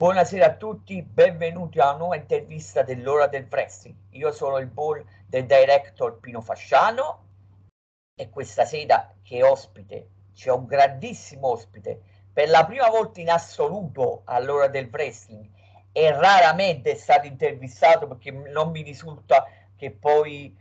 Buonasera a tutti, benvenuti a una nuova intervista dell'ora del wrestling. Io sono il buon del director Pino Fasciano e questa sera che ospite, c'è un grandissimo ospite, per la prima volta in assoluto all'ora del wrestling e raramente è stato intervistato perché non mi risulta che poi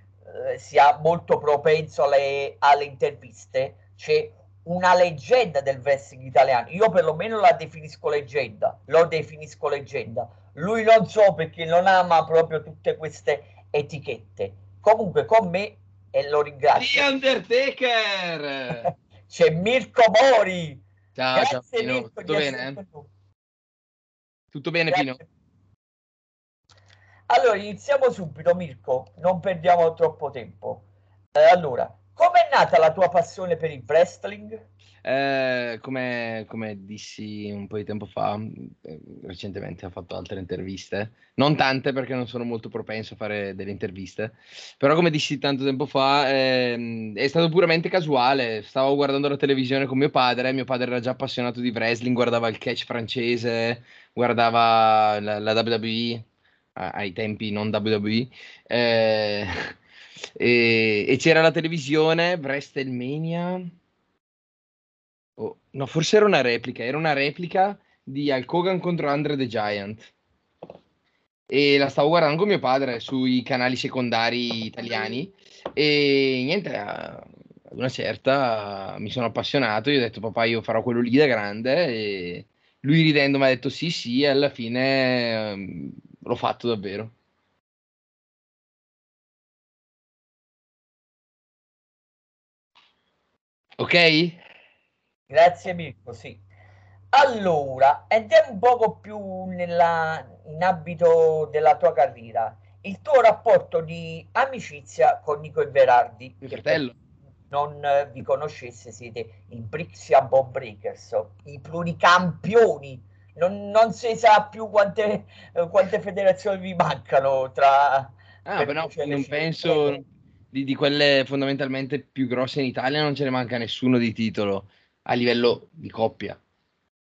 eh, sia molto propenso alle, alle interviste. C'è una leggenda del wrestling italiano. Io perlomeno la definisco leggenda, lo definisco leggenda. Lui non so perché non ama proprio tutte queste etichette. Comunque con me, e lo ringrazio. The Undertaker! C'è Mirko Mori. Ciao, Grazie, ciao Pino. Mirko, Tutto bene? Tutto bene Grazie. Pino? Allora, iniziamo subito Mirko, non perdiamo troppo tempo. Eh, allora, Com'è nata la tua passione per il wrestling? Eh, come, come, dissi un po' di tempo fa, eh, recentemente ho fatto altre interviste, non tante perché non sono molto propenso a fare delle interviste, però come dissi tanto tempo fa eh, è stato puramente casuale, stavo guardando la televisione con mio padre, mio padre era già appassionato di wrestling, guardava il catch francese, guardava la, la WWE, ai tempi non WWE. Eh, e, e c'era la televisione, WrestleMania. Oh, no, forse era una replica. Era una replica di Hulk Hogan contro Andre the Giant. E la stavo guardando con mio padre sui canali secondari italiani. E niente, ad una certa mi sono appassionato. Io ho detto, papà, io farò quello lì da grande. E lui ridendo mi ha detto sì, sì. E alla fine um, l'ho fatto davvero. Ok? Grazie Mirko, sì. Allora, andiamo un poco più nella, in ambito della tua carriera. Il tuo rapporto di amicizia con Nico Everardi. Mio fratello. Non vi conoscesse, siete i Brixia Bob Breakers, i pluricampioni. Non, non si sa più quante, quante federazioni vi mancano tra... Ah, però non penso di, di, quelle fondamentalmente più grosse in Italia non ce ne manca nessuno di titolo a livello di coppia.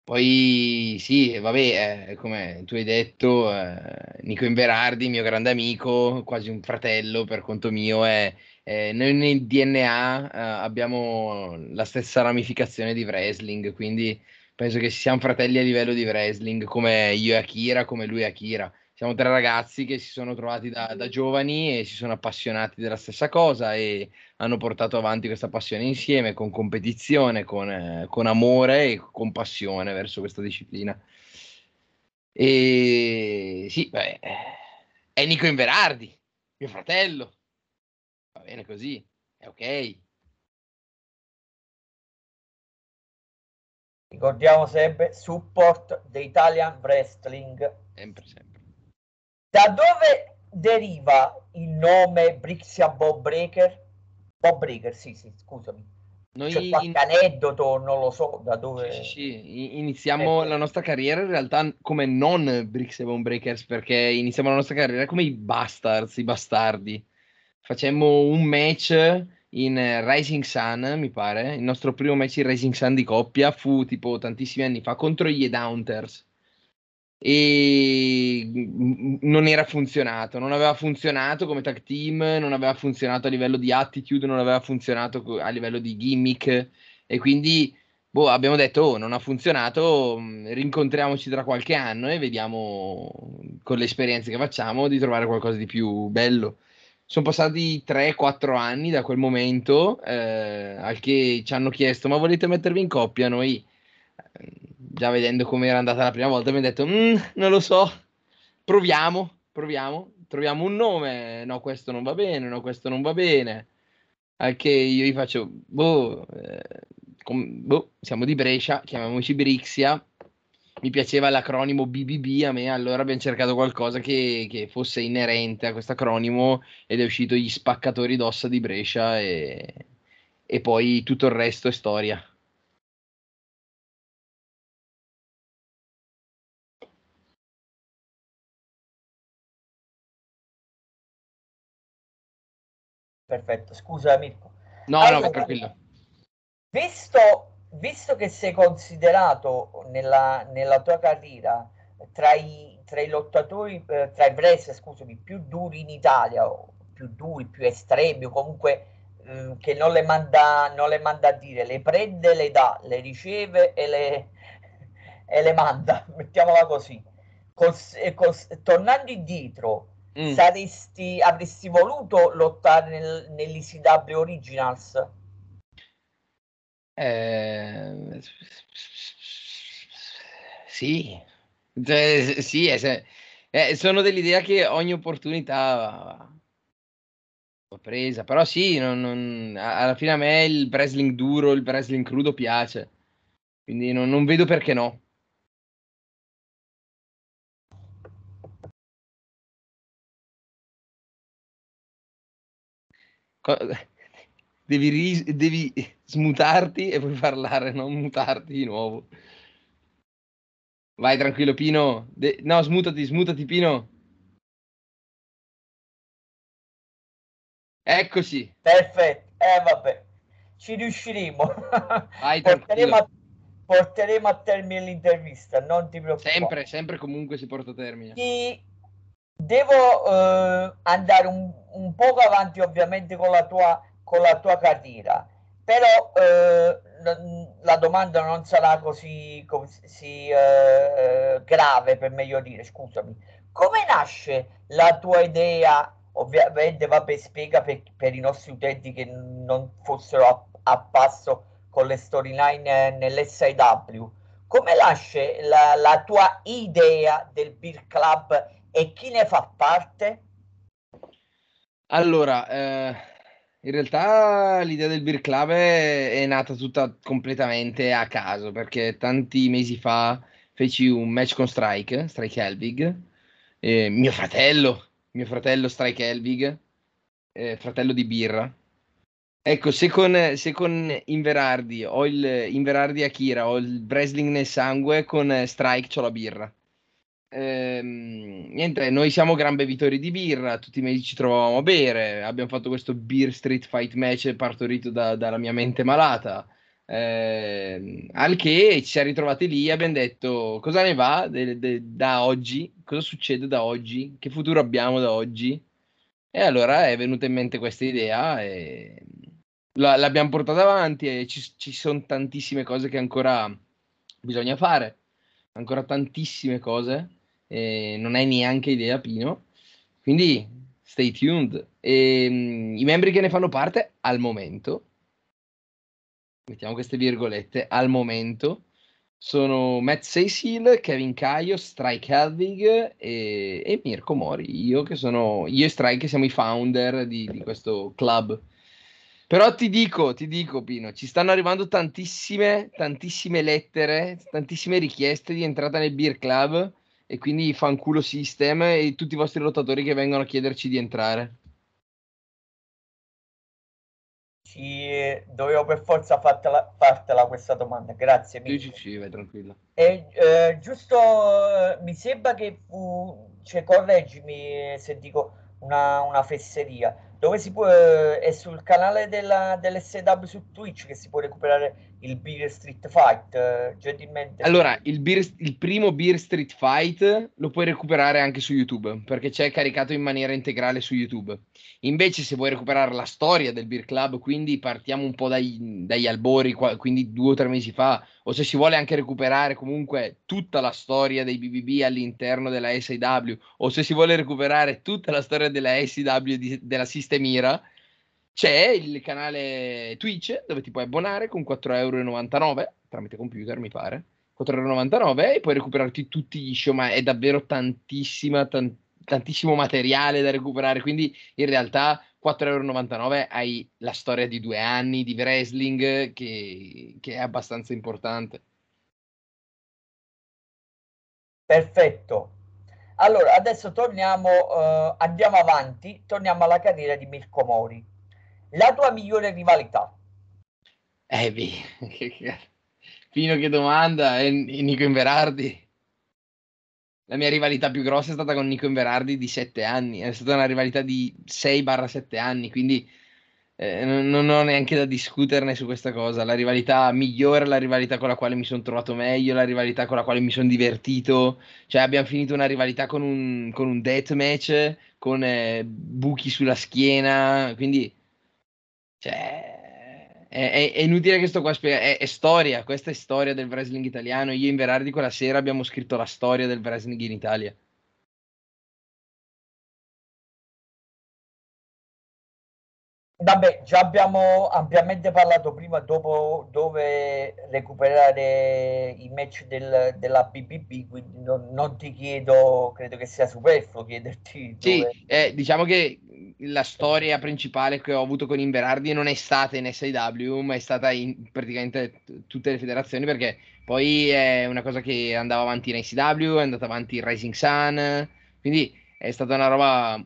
Poi sì, vabbè, eh, come tu hai detto, eh, Nico Inverardi, mio grande amico, quasi un fratello per conto mio, è, eh, noi nel DNA eh, abbiamo la stessa ramificazione di wrestling, quindi penso che siamo fratelli a livello di wrestling, come io e Akira, come lui e Akira siamo tre ragazzi che si sono trovati da, da, giovani e si sono appassionati della stessa cosa e hanno portato avanti questa passione insieme con competizione, con, eh, con amore e con passione verso questa disciplina. E sì, beh, è Nico Inverardi, mio fratello. Va bene così, è ok. Ricordiamo sempre support the Italian Wrestling. Sempre, sempre. Da dove deriva il nome Brixia Bob Breaker? Bob Breaker, sì, sì, scusami. Noi C'è qualche in... aneddoto, non lo so da dove. Sì, sì. iniziamo eh, la nostra carriera in realtà come non Brixia Bob Breakers perché iniziamo la nostra carriera come i bastards, i bastardi. Facemmo un match in Rising Sun, mi pare. Il nostro primo match in Rising Sun di coppia fu tipo tantissimi anni fa contro gli Edounters e non era funzionato, non aveva funzionato come tag team, non aveva funzionato a livello di attitude, non aveva funzionato a livello di gimmick e quindi boh, abbiamo detto oh, non ha funzionato, mm, rincontriamoci tra qualche anno e vediamo con le esperienze che facciamo di trovare qualcosa di più bello. Sono passati 3-4 anni da quel momento eh, al che ci hanno chiesto ma volete mettervi in coppia? Noi già vedendo come era andata la prima volta, mi ha detto, mm, non lo so, proviamo, proviamo, troviamo un nome, no questo non va bene, no questo non va bene, al che io gli faccio, boh, eh, com- boh siamo di Brescia, chiamiamoci Brixia, mi piaceva l'acronimo BBB a me, allora abbiamo cercato qualcosa che, che fosse inerente a questo acronimo ed è uscito gli spaccatori d'ossa di Brescia e, e poi tutto il resto è storia. Perfetto, scusa Mirko. No, allora, no, tranquillo. Visto, visto che sei considerato nella, nella tua carriera tra i, tra i lottatori, eh, tra i wrestler, scusami, più duri in Italia, o più duri, più estremi, o comunque eh, che non le, manda, non le manda a dire, le prende, le dà, le riceve e le, e le manda, mettiamola così. Col, col, tornando indietro, mm. saresti, avresti voluto lottare nel, nell'ECW Originals? Eh, sì, cioè, sì, eh, sono dell'idea che ogni opportunità va, presa, però sì, non, non, alla fine a me il wrestling duro, il wrestling crudo piace, quindi non, non vedo perché no. Devi, ris- devi smutarti e poi parlare, non mutarti di nuovo. Vai tranquillo Pino. De- no, smutati, smutati Pino. Eccoci. Perfetto. Eh vabbè, ci riusciremo. Vai porteremo, a, porteremo a termine l'intervista, non ti preoccupare. Sempre, sempre comunque si porta a termine. Ti devo eh, andare un, un poco avanti ovviamente con la tua, con la tua carriera, però eh, la domanda non sarà così, così eh, grave, per meglio dire, scusami. Come nasce la tua idea? Ovviamente, vabbè, spiega per, per i nostri utenti che non fossero a, a passo con le storyline nell'SIW. Come nasce la, la tua idea del Beer Club e chi ne fa parte? Allora, eh, in realtà l'idea del Beer Club è, nata tutta completamente a caso, perché tanti mesi fa feci un match con Strike, Strike Helvig, eh, mio fratello, mio fratello Strike Helvig, eh, fratello di birra. Ecco, se con, se con Inverardi ho il Inverardi Akira, ho il wrestling nel sangue, con Strike ho la birra. Ehm, niente, noi siamo gran bevitori di birra, tutti i mesi ci trovavamo a bere, abbiamo fatto questo Beer Street Fight match partorito da, dalla mia mente malata. Eh, al che ci siamo ritrovati lì e abbiamo detto cosa ne va de, de, da oggi, cosa succede da oggi, che futuro abbiamo da oggi. E allora è venuta in mente questa idea e la, l'abbiamo portata avanti e ci, ci sono tantissime cose che ancora bisogna fare, ancora tantissime cose eh, non hai neanche idea, Pino. Quindi stay tuned. E, um, I membri che ne fanno parte al momento, mettiamo queste virgolette, al momento sono Matt Cecil, Kevin Caio, Strike Helvig e, e, Mirko Mori. Io che sono io e Strike siamo i founder di, di, questo club. Però ti dico, ti dico, Pino, ci stanno arrivando tantissime, tantissime lettere, tantissime richieste di entrata nel beer club e quindi fanculo system e tutti i vostri lottatori che vengono a chiederci di entrare. Sì, dovevo per forza fartela, fartela questa domanda, grazie mille. Sì, sì, vai tranquillo. E, eh, giusto, mi sembra che fu, cioè, correggimi se dico una, una fesseria, dove si può, eh, è sul canale della, dell'SW su Twitch che si può recuperare il Beer Street Fight eh, gentilmente allora il, beer, il, primo Beer Street Fight lo puoi recuperare anche su YouTube perché c'è caricato in maniera integrale su YouTube. Invece se vuoi recuperare la storia del Beer Club quindi partiamo un po' dai, dagli albori quindi due o tre mesi fa o se si vuole anche recuperare comunque tutta la storia dei BBB all'interno della SIW o se si vuole recuperare tutta la storia della SIW di, della Sistemira c'è il canale Twitch dove ti puoi abbonare con 4,99 euro tramite computer, mi pare. 4,99 euro e puoi recuperarti tutti gli show, ma è davvero tantissima, tan- tantissimo materiale da recuperare. Quindi in realtà 4,99 euro hai la storia di due anni di wrestling che, che è abbastanza importante. Perfetto. Allora, adesso torniamo, uh, andiamo avanti, torniamo alla carriera di Mirko Mori la tua migliore rivalità? Eh, beh, fino che domanda, è Nico Inverardi. La mia rivalità più grossa è stata con Nico Inverardi di 7 anni, è stata una rivalità di 6-7 anni, quindi eh, non, non, ho neanche da discuterne su questa cosa. La rivalità migliore, la rivalità con la quale mi sono trovato meglio, la rivalità con la quale mi sono divertito. Cioè, abbiamo finito una rivalità con un, con un deathmatch, con eh, buchi sulla schiena. Quindi, cioè, è, è, è inutile che sto qua a spiegare. È, è, storia, questa è storia del wrestling italiano. Io in Verardi quella sera abbiamo scritto la storia del wrestling in Italia. Vabbè, già abbiamo ampiamente parlato prima dopo dove recuperare i match del, della BBB, quindi non, non, ti chiedo, credo che sia superfluo chiederti. Sì, eh, diciamo che la storia principale che ho avuto con Inverardi non è stata in SIW, ma è stata in praticamente tutte le federazioni, perché poi è una cosa che andava avanti in ICW, è andata avanti in Rising Sun, quindi è stata una roba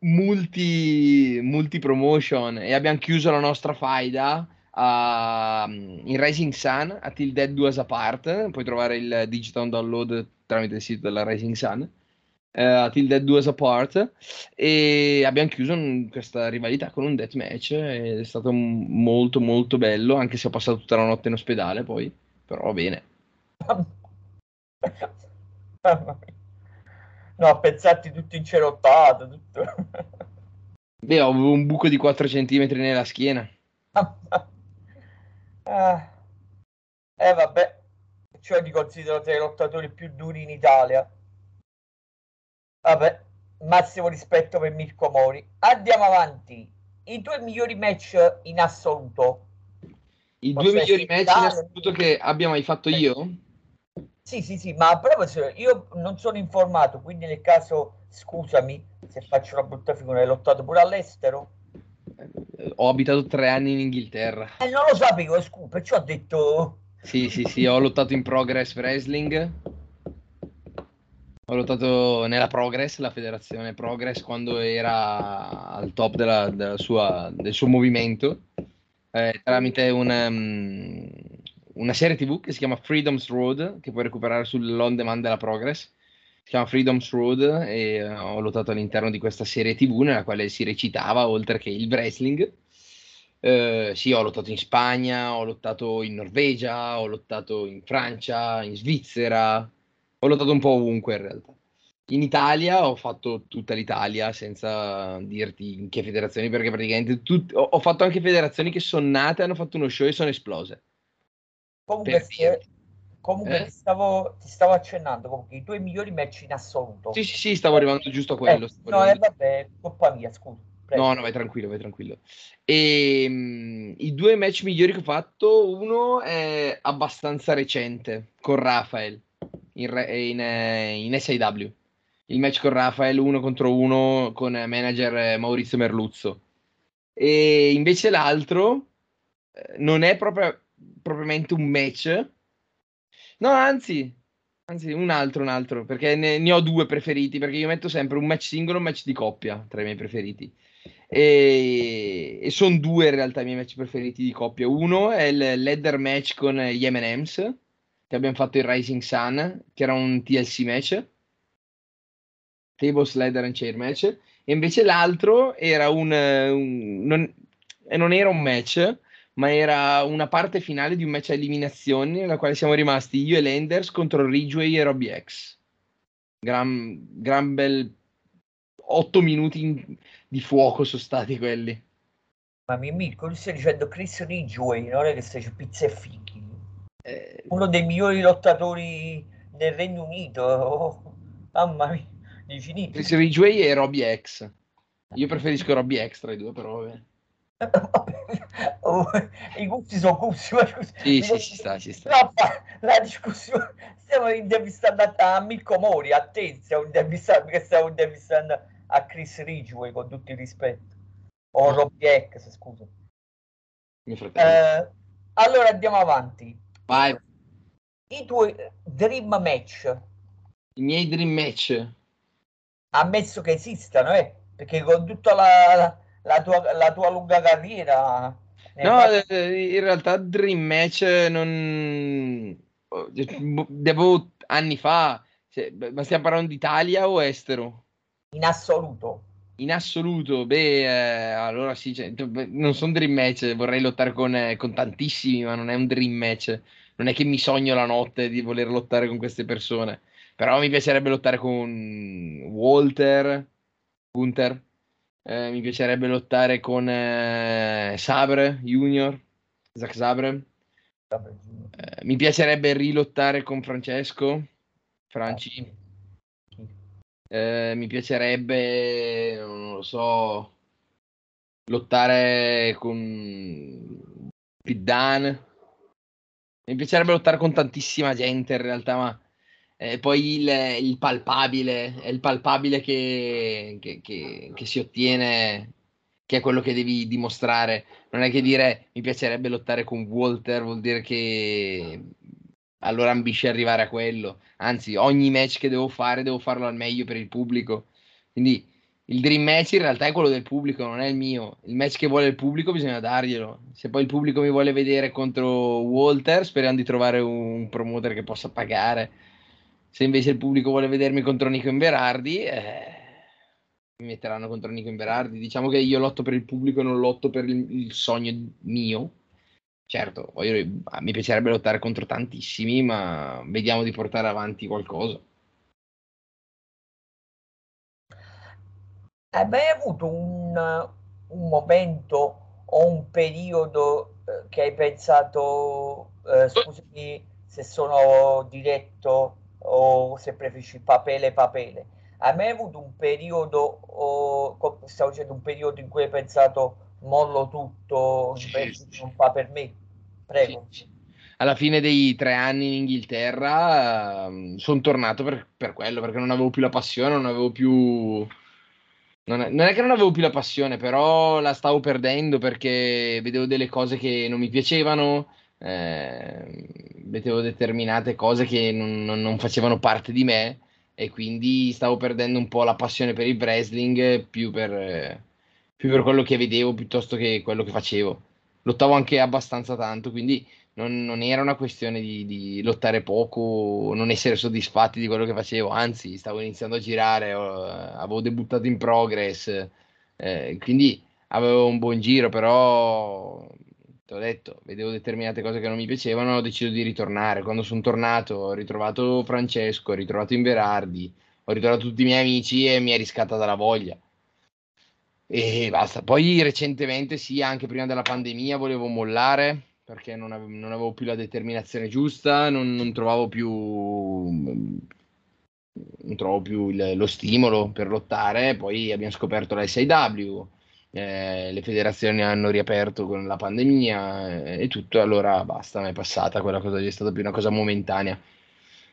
multi, multi promotion e abbiamo chiuso la nostra faida a, in Rising Sun a Till Dead 2 Apart puoi trovare il digital download tramite il sito della Rising Sun eh, a Till Dead 2 Apart e abbiamo chiuso un, questa rivalità con un deathmatch ed è stato molto molto bello anche se ho passato tutta la notte in ospedale poi però va bene No, a pezzati tutto incerottato. Tutto. Beh, avevo un buco di 4 cm nella schiena. ah. Eh vabbè, cioè ti considero tra i lottatori più duri in Italia. Vabbè, massimo rispetto per Mirko Mori. Andiamo avanti. I tuoi migliori match in assoluto. I due migliori match in assoluto che abbia mai fatto io? Sì, sì, sì, ma proprio io non sono informato, quindi nel caso, scusami se faccio una brutta figura, hai lottato pure all'estero? Ho abitato tre anni in Inghilterra. Eh, non lo sapevo, scusa, perciò ho detto... Sì, sì, sì, ho lottato in Progress Wrestling. Ho lottato nella Progress, la federazione Progress, quando era al top della, della sua, del suo movimento, eh, tramite un... Um, una serie tv che si chiama Freedom's Road, che puoi recuperare sull'on demand della Progress. Si chiama Freedom's Road e uh, ho lottato all'interno di questa serie tv nella quale si recitava oltre che il wrestling. Uh, sì, ho lottato in Spagna, ho lottato in Norvegia, ho lottato in Francia, in Svizzera, ho lottato un po' ovunque in realtà. In Italia ho fatto tutta l'Italia senza dirti in che federazioni, perché praticamente tut- ho fatto anche federazioni che sono nate, hanno fatto uno show e sono esplose. Comunque, se, comunque eh? ti, stavo, ti, stavo, accennando comunque i tuoi migliori match in assoluto. Sì, sì, sì, stavo arrivando giusto a quello. Eh, no, eh, vabbè, colpa mia, scusa. Prego. No, no, vai tranquillo, vai tranquillo. E, um, I due match migliori che ho fatto, uno è abbastanza recente, con Rafael, in, in, eh, in SIW. Il match con Rafael, uno contro uno, con manager Maurizio Merluzzo. E invece l'altro eh, non è proprio propriamente un match. No, anzi, anzi, un altro, un altro, perché ne, ne, ho due preferiti, perché io metto sempre un match singolo e un match di coppia tra i miei preferiti. E, e sono due in realtà i miei match preferiti di coppia. Uno è il ladder match con gli M&M's, che abbiamo fatto in Rising Sun, che era un TLC match. Table Slider and Chair match. E invece l'altro era un... un non, non era un match, ma era una parte finale di un match a eliminazioni nella quale siamo rimasti io e Lenders contro Ridgeway e Robbie X. Gran, gran bel 8 minuti in, di fuoco sono stati quelli. Ma mi Mirko, stai dicendo Chris Ridgeway, non è che stai pizza e fichi. Eh, Uno dei migliori lottatori del Regno Unito. Oh, mamma mia, infinito. Chris Ridgeway e Robbie X. Io preferisco Robbie X tra i due, però vabbè. I gusti sono gusti, ma scusa. Sì, sì, ci sta, ci sta. No, la discussione, stiamo intervistando a, Mirko Mori, a te stiamo intervistando, perché stiamo intervistando a Chris Ridgeway, con tutto il rispetto. O no. Robbie X, scusa. Eh, allora andiamo avanti. Vai. I tuoi dream match. I miei dream match. Ammesso che esistano, eh? Perché con tutta la, la la tua, la tua lunga carriera. No, fatti... Eh, in realtà Dream Match non... Devo anni fa, cioè, ma stiamo parlando d'Italia o estero? In assoluto. in assoluto, beh, eh, allora sì, cioè, non sono dream match, vorrei lottare con, eh, con, tantissimi, ma non è un dream match. Non è che mi sogno la notte di voler lottare con queste persone, però mi piacerebbe lottare con Walter, Gunther, eh, mi piacerebbe lottare con eh, Sabre Junior, Zack Sabre. Eh, mi piacerebbe rilottare con Francesco, Franci. Ah, eh, mi piacerebbe, non lo so, lottare con Piddan. Mi piacerebbe lottare con tantissima gente in realtà, ma eh, poi il, il, palpabile, è il palpabile che, che, che, che si ottiene, che è quello che devi dimostrare. Non è che dire mi piacerebbe lottare con Walter, vuol dire che allora ambisci arrivare a quello. Anzi, ogni match che devo fare, devo farlo al meglio per il pubblico. Quindi il dream match in realtà è quello del pubblico, non è il mio. Il match che vuole il pubblico bisogna darglielo. Se poi il pubblico mi vuole vedere contro Walter, speriamo di trovare un promoter che possa pagare. Se invece il pubblico vuole vedermi contro Nico Inverardi, eh, mi metteranno contro Nico Inverardi. Diciamo che io lotto per il pubblico e non lotto per il, il sogno mio certo, voglio, mi piacerebbe lottare contro tantissimi, ma vediamo di portare avanti qualcosa. Hai mai avuto un, un momento o un periodo eh, che hai pensato, eh, scusami se sono diretto o se preferisci papele papele, hai mai avuto un periodo, o, stavo dicendo un periodo in cui hai pensato mollo tutto, sì, non fa per me? Prego. Sì. Alla fine dei tre anni in Inghilterra ehm, sono tornato per, per, quello, perché non avevo più la passione, non avevo più... Non è, non è, che non avevo più la passione, però la stavo perdendo perché vedevo delle cose che non mi piacevano, eh, vedevo determinate cose che non, non, facevano parte di me e quindi stavo perdendo un po' la passione per il wrestling più per, più per quello che vedevo piuttosto che quello che facevo. Lottavo anche abbastanza tanto, quindi non, non era una questione di, di, lottare poco, non essere soddisfatti di quello che facevo, anzi stavo iniziando a girare, avevo debuttato in progress, eh, quindi avevo un buon giro, però ho detto, vedevo determinate cose che non mi piacevano, ho deciso di ritornare. Quando sono tornato ho ritrovato Francesco, ho ritrovato Inverardi, ho ritrovato tutti i miei amici e mi è riscattata dalla voglia e basta. Poi recentemente, sì, anche prima della pandemia volevo mollare perché non avevo, non avevo più la determinazione giusta, non, non trovavo più, non trovavo più il, lo stimolo per lottare. Poi abbiamo scoperto la SIW, eh, le federazioni hanno riaperto con la pandemia eh, e tutto, allora basta, mi è passata quella cosa, è stata più una cosa momentanea.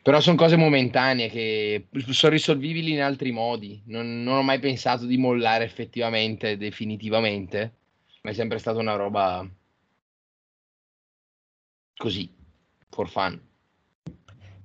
Però sono cose momentanee che sono risolvibili in altri modi. Non, non, ho mai pensato di mollare effettivamente, definitivamente, ma è sempre stata una roba così, for fun.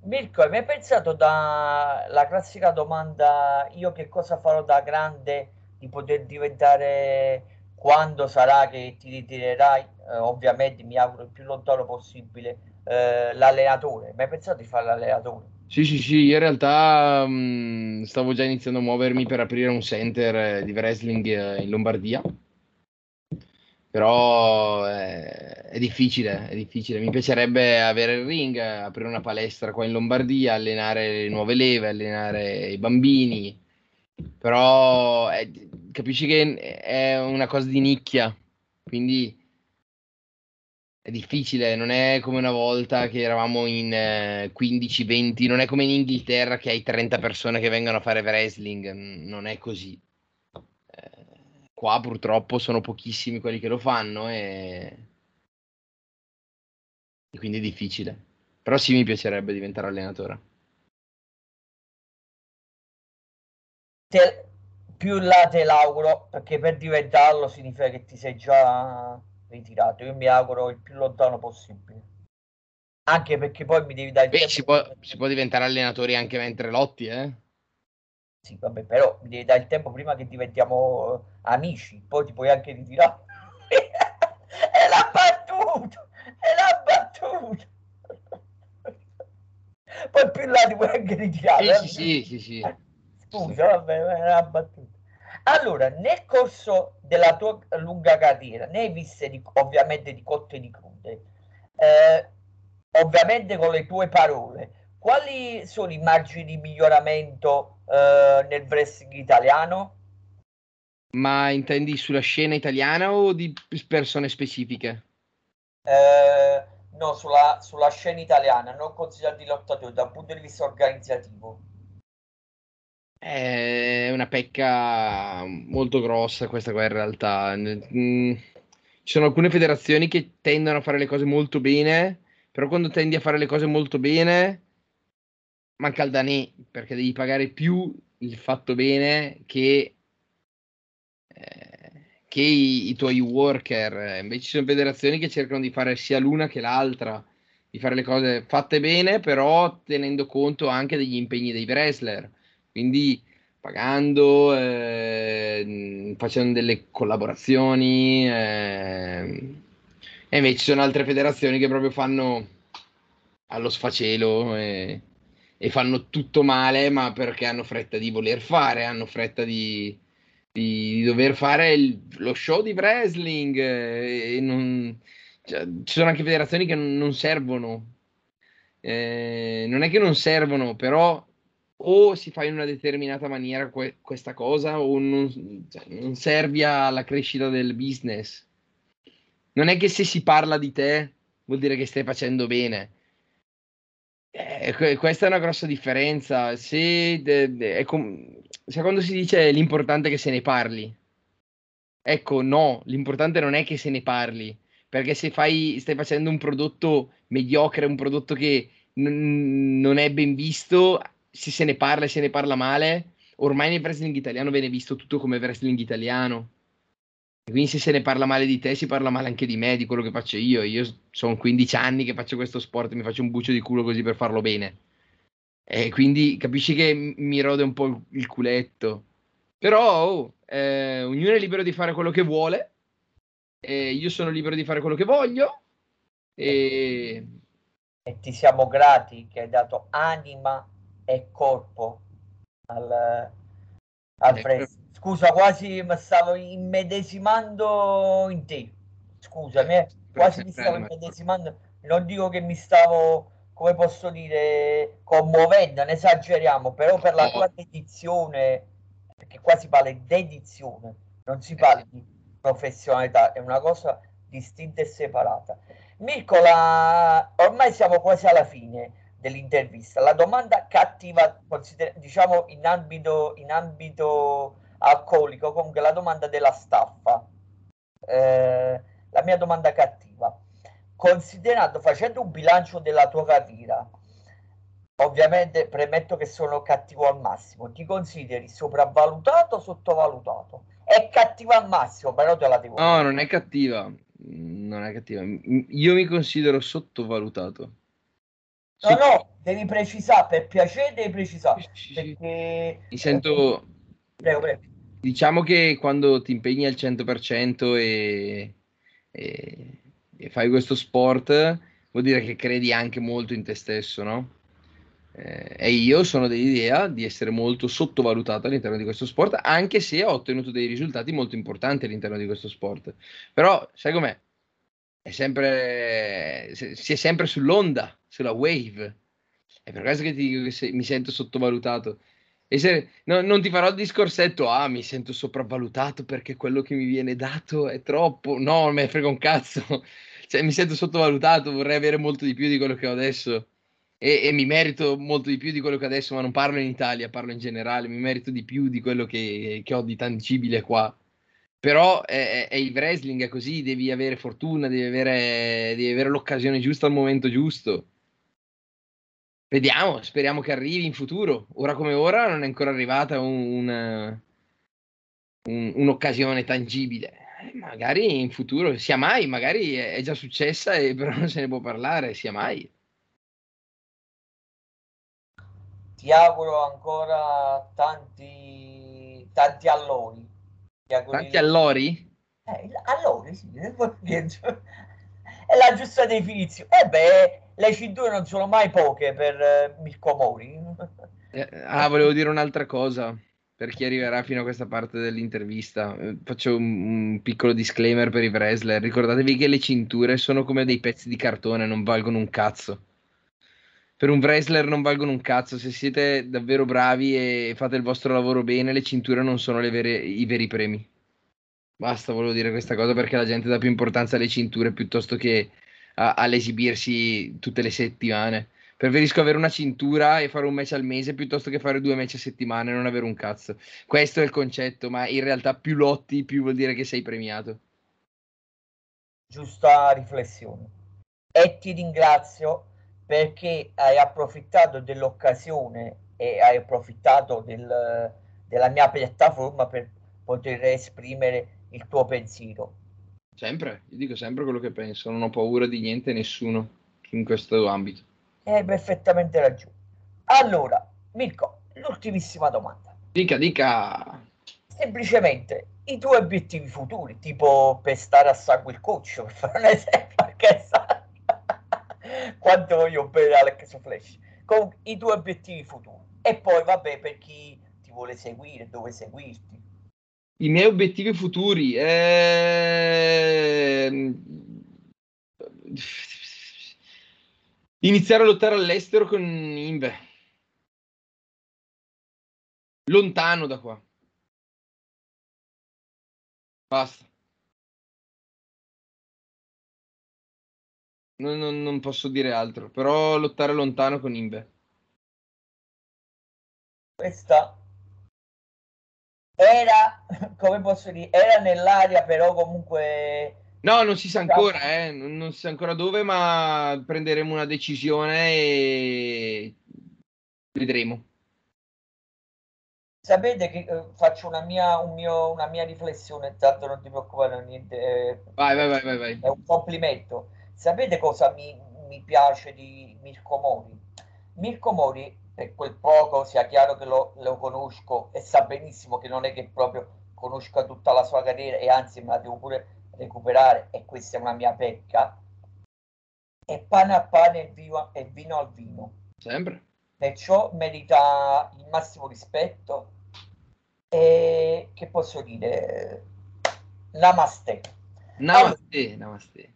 Mirko, hai mai pensato dalla classica domanda io che cosa farò da grande di poter diventare quando sarà che ti ritirerai? Eh, ovviamente mi auguro il più lontano possibile eh, l'allenatore. Mai pensato di fare l'allenatore? Sì, sì, sì, in realtà mh, stavo già iniziando a muovermi per aprire un center eh, di wrestling eh, in Lombardia. Però eh, è difficile, è difficile. Mi piacerebbe avere il ring, aprire una palestra qua in Lombardia, allenare le nuove leve, allenare i bambini. Però è, capisci che è una cosa di nicchia, quindi è difficile, non è come una volta che eravamo in eh, 15-20, non è come in Inghilterra che hai 30 persone che vengono a fare wrestling, non è così. Eh, qua purtroppo sono pochissimi quelli che lo fanno e... e quindi è difficile. Però sì, mi piacerebbe diventare allenatore. Te, più là te l'auguro, perché per diventarlo significa che ti sei già ritirato. Io mi auguro il più lontano possibile. Anche perché poi mi devi dare Beh, si può, si può, diventare allenatori anche mentre lotti, eh? Sì, vabbè, però mi devi dare il tempo prima che diventiamo uh, amici, poi ti puoi anche ritirare. è la battuta! È la battuta! poi più là ti puoi anche ritirare. Sì, sì, sì, sì, Scusa, vabbè, la battuta. Allora, nel corso della tua lunga carriera, ne hai viste di, ovviamente di cotte e di crude, eh, ovviamente con le tue parole, quali sono i margini di miglioramento eh, nel wrestling italiano? Ma intendi sulla scena italiana o di persone specifiche? Eh, no, sulla, sulla, scena italiana, non considerati lottatori dal punto di vista organizzativo. È una pecca molto grossa questa qua in realtà. Mm, ci sono alcune federazioni che tendono a fare le cose molto bene, però quando tendi a fare le cose molto bene manca il danè, perché devi pagare più il fatto bene che, eh, che i, i, tuoi worker. Invece ci sono federazioni che cercano di fare sia l'una che l'altra, di fare le cose fatte bene, però tenendo conto anche degli impegni dei wrestler quindi pagando, eh, facendo delle collaborazioni. Eh, e invece ci sono altre federazioni che proprio fanno allo sfacelo e, e, fanno tutto male, ma perché hanno fretta di voler fare, hanno fretta di, di, di dover fare il, lo show di wrestling. E non, cioè, ci sono anche federazioni che non, non servono. Eh, non è che non servono, però o si fa in una determinata maniera que- questa cosa o non, cioè, non servi alla crescita del business. Non è che se si parla di te vuol dire che stai facendo bene. Eh, questa è una grossa differenza. Se, de, de, com- se quando si dice l'importante è che se ne parli, ecco, no, l'importante non è che se ne parli, perché se fai, stai facendo un prodotto mediocre, un prodotto che n- non è ben visto, se se ne parla e se ne parla male, ormai nel wrestling italiano viene visto tutto come wrestling italiano. Quindi se se ne parla male di te, si parla male anche di me, di quello che faccio io. Io sono 15 anni che faccio questo sport e mi faccio un buccio di culo così per farlo bene. E quindi capisci che mi rode un po' il culetto. Però oh, eh, ognuno è libero di fare quello che vuole. E io sono libero di fare quello che voglio. E... e ti siamo grati che hai dato anima e corpo al, al presto. Scusa, quasi mi stavo immedesimando in te. Scusami, eh. quasi mi stavo immedesimando. Non dico che mi stavo, come posso dire, commuovendo, ne esageriamo, però per la tua dedizione, perché qua si parla di dedizione, non si parla di professionalità, è una cosa distinta e separata. Mircola, ormai siamo quasi alla fine dell'intervista. La domanda cattiva, diciamo in ambito, in ambito alcolico, comunque la domanda della staffa. Eh, la mia domanda cattiva. Considerando, facendo un bilancio della tua carriera, ovviamente premetto che sono cattivo al massimo, ti consideri sopravvalutato o sottovalutato? È cattiva al massimo, però te la devo No, non è cattiva. Non è cattiva. Io mi considero sottovalutato. No, no, devi precisare, per piacere devi precisare. Perché... Mi sento... Prego, prego. Diciamo che quando ti impegni al 100% e, e, e fai questo sport, vuol dire che credi anche molto in te stesso, no? Eh, e io sono dell'idea di essere molto sottovalutato all'interno di questo sport, anche se ho ottenuto dei risultati molto importanti all'interno di questo sport. Però, sai com'è? È sempre, si è sempre sull'onda sulla wave. È per questo che ti dico che se, mi sento sottovalutato. E se, no, non ti farò il discorsetto, ah, mi sento sopravvalutato perché quello che mi viene dato è troppo. No, non me ne frega un cazzo. Cioè, mi sento sottovalutato, vorrei avere molto di più di quello che ho adesso. E, e, mi merito molto di più di quello che adesso, ma non parlo in Italia, parlo in generale. Mi merito di più di quello che, che ho di tangibile qua. Però è, è, il wrestling, è così, devi avere fortuna, devi avere, devi avere l'occasione giusta al momento giusto. Vediamo, speriamo che arrivi in futuro. Ora come ora non è ancora arrivata un, un, un'occasione tangibile. Magari in futuro, sia mai, magari è già successa e però non se ne può parlare, sia mai. Ti auguro ancora tanti, tanti allori. Tanti allori? Eh, allori, sì. È la giusta definizione. E eh beh, le cinture non sono mai poche per eh, Mirko Mori. Eh, ah, volevo dire un'altra cosa. per chi arriverà fino a questa parte dell'intervista, eh, faccio un, un, piccolo disclaimer per i wrestler. Ricordatevi che le cinture sono come dei pezzi di cartone, non valgono un cazzo. Per un wrestler non valgono un cazzo. Se siete davvero bravi e fate il vostro lavoro bene, le cinture non sono vere, i veri premi. Basta, volevo dire questa cosa perché la gente dà più importanza alle cinture piuttosto che a, all'esibirsi tutte le settimane. Preferisco avere una cintura e fare un match al mese piuttosto che fare due match a settimana e non avere un cazzo. Questo è il concetto, ma in realtà più lotti, più vuol dire che sei premiato. Giusta riflessione. E ti ringrazio perché hai approfittato dell'occasione e hai approfittato del, della mia piattaforma per poter esprimere il tuo pensiero. Sempre, io dico sempre quello che penso, non ho paura di niente e nessuno in questo ambito. Hai perfettamente ragione. Allora, Mirko, l'ultimissima domanda. Dica, dica. Semplicemente i tuoi obiettivi futuri, tipo per stare a sangue il coach, per fare un esempio, quanto voglio bene Alex Flash. Comunque, i tuoi obiettivi futuri. E poi, vabbè, per chi ti vuole seguire, dove seguirti. I miei obiettivi futuri. Eh... Iniziare a lottare all'estero con Inve. Lontano da qua. Basta. Non, non, non posso dire altro, però lottare lontano con Inve. Questa era, come posso dire, era nell'aria, però comunque... No, non si sa ancora, eh, non, si sa ancora dove, ma prenderemo una decisione e vedremo. Sapete che eh, faccio una mia, un mio, una mia riflessione, tanto non ti preoccupare, niente. Eh, vai, vai, vai, vai, È un complimento. Sapete cosa mi, mi piace di Mirko Mori? Mirko Mori, per quel poco sia chiaro che lo, lo, conosco e sa benissimo che non è che proprio conosca tutta la sua carriera e anzi me la devo pure recuperare e questa è una mia pecca, è pane a pane e vino, e vino al vino. Sempre. Perciò merita il massimo rispetto e che posso dire? Namaste. Namaste, allora, namaste.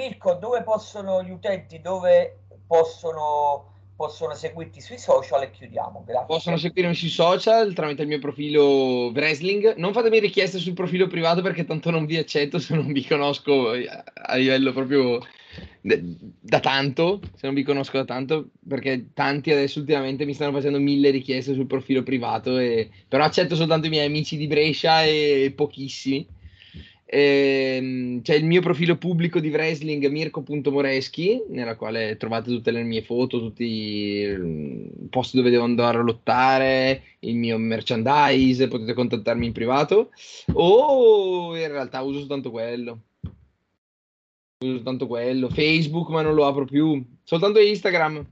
Mirko, dove possono gli utenti, dove possono possono seguirti sui social e chiudiamo. Grazie. Possono seguirmi sui social tramite il mio profilo wrestling. Non fatemi richieste sul profilo privato perché tanto non vi accetto se non vi conosco a livello proprio da tanto, se non vi conosco da tanto, perché tanti adesso ultimamente mi stanno facendo mille richieste sul profilo privato, e... però accetto soltanto i miei amici di Brescia e pochissimi Ehm, c'è il mio profilo pubblico di wrestling mirko.moreschi nella quale trovate tutte le mie foto tutti i posti dove devo andare a lottare il mio merchandise potete contattarmi in privato. O in realtà uso soltanto quello. Uso soltanto quello. Facebook ma non lo apro più. Soltanto Instagram.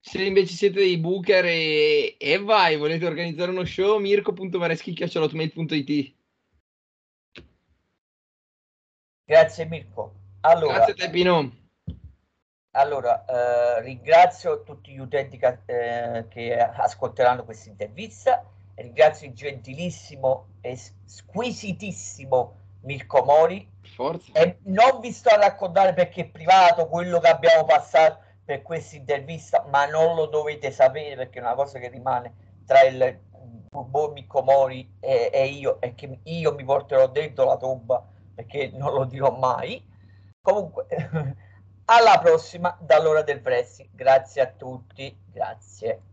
Se invece siete dei booker e, e vai volete organizzare uno show mirko.moreschi.it Grazie Mirko. Allora, Grazie te Pino. Allora, eh, ringrazio tutti gli utenti che, eh, che ascolteranno questa intervista, ringrazio il gentilissimo e squisitissimo Mirko Mori. Forza. E non vi sto a raccontare perché è privato quello che abbiamo passato per questa intervista, ma non lo dovete sapere perché è una cosa che rimane tra il buon Mirko Mori e, e io e che io mi porterò dentro la tomba perché non lo dirò mai. Comunque, alla prossima dall'ora del Pressi. Grazie a tutti, grazie.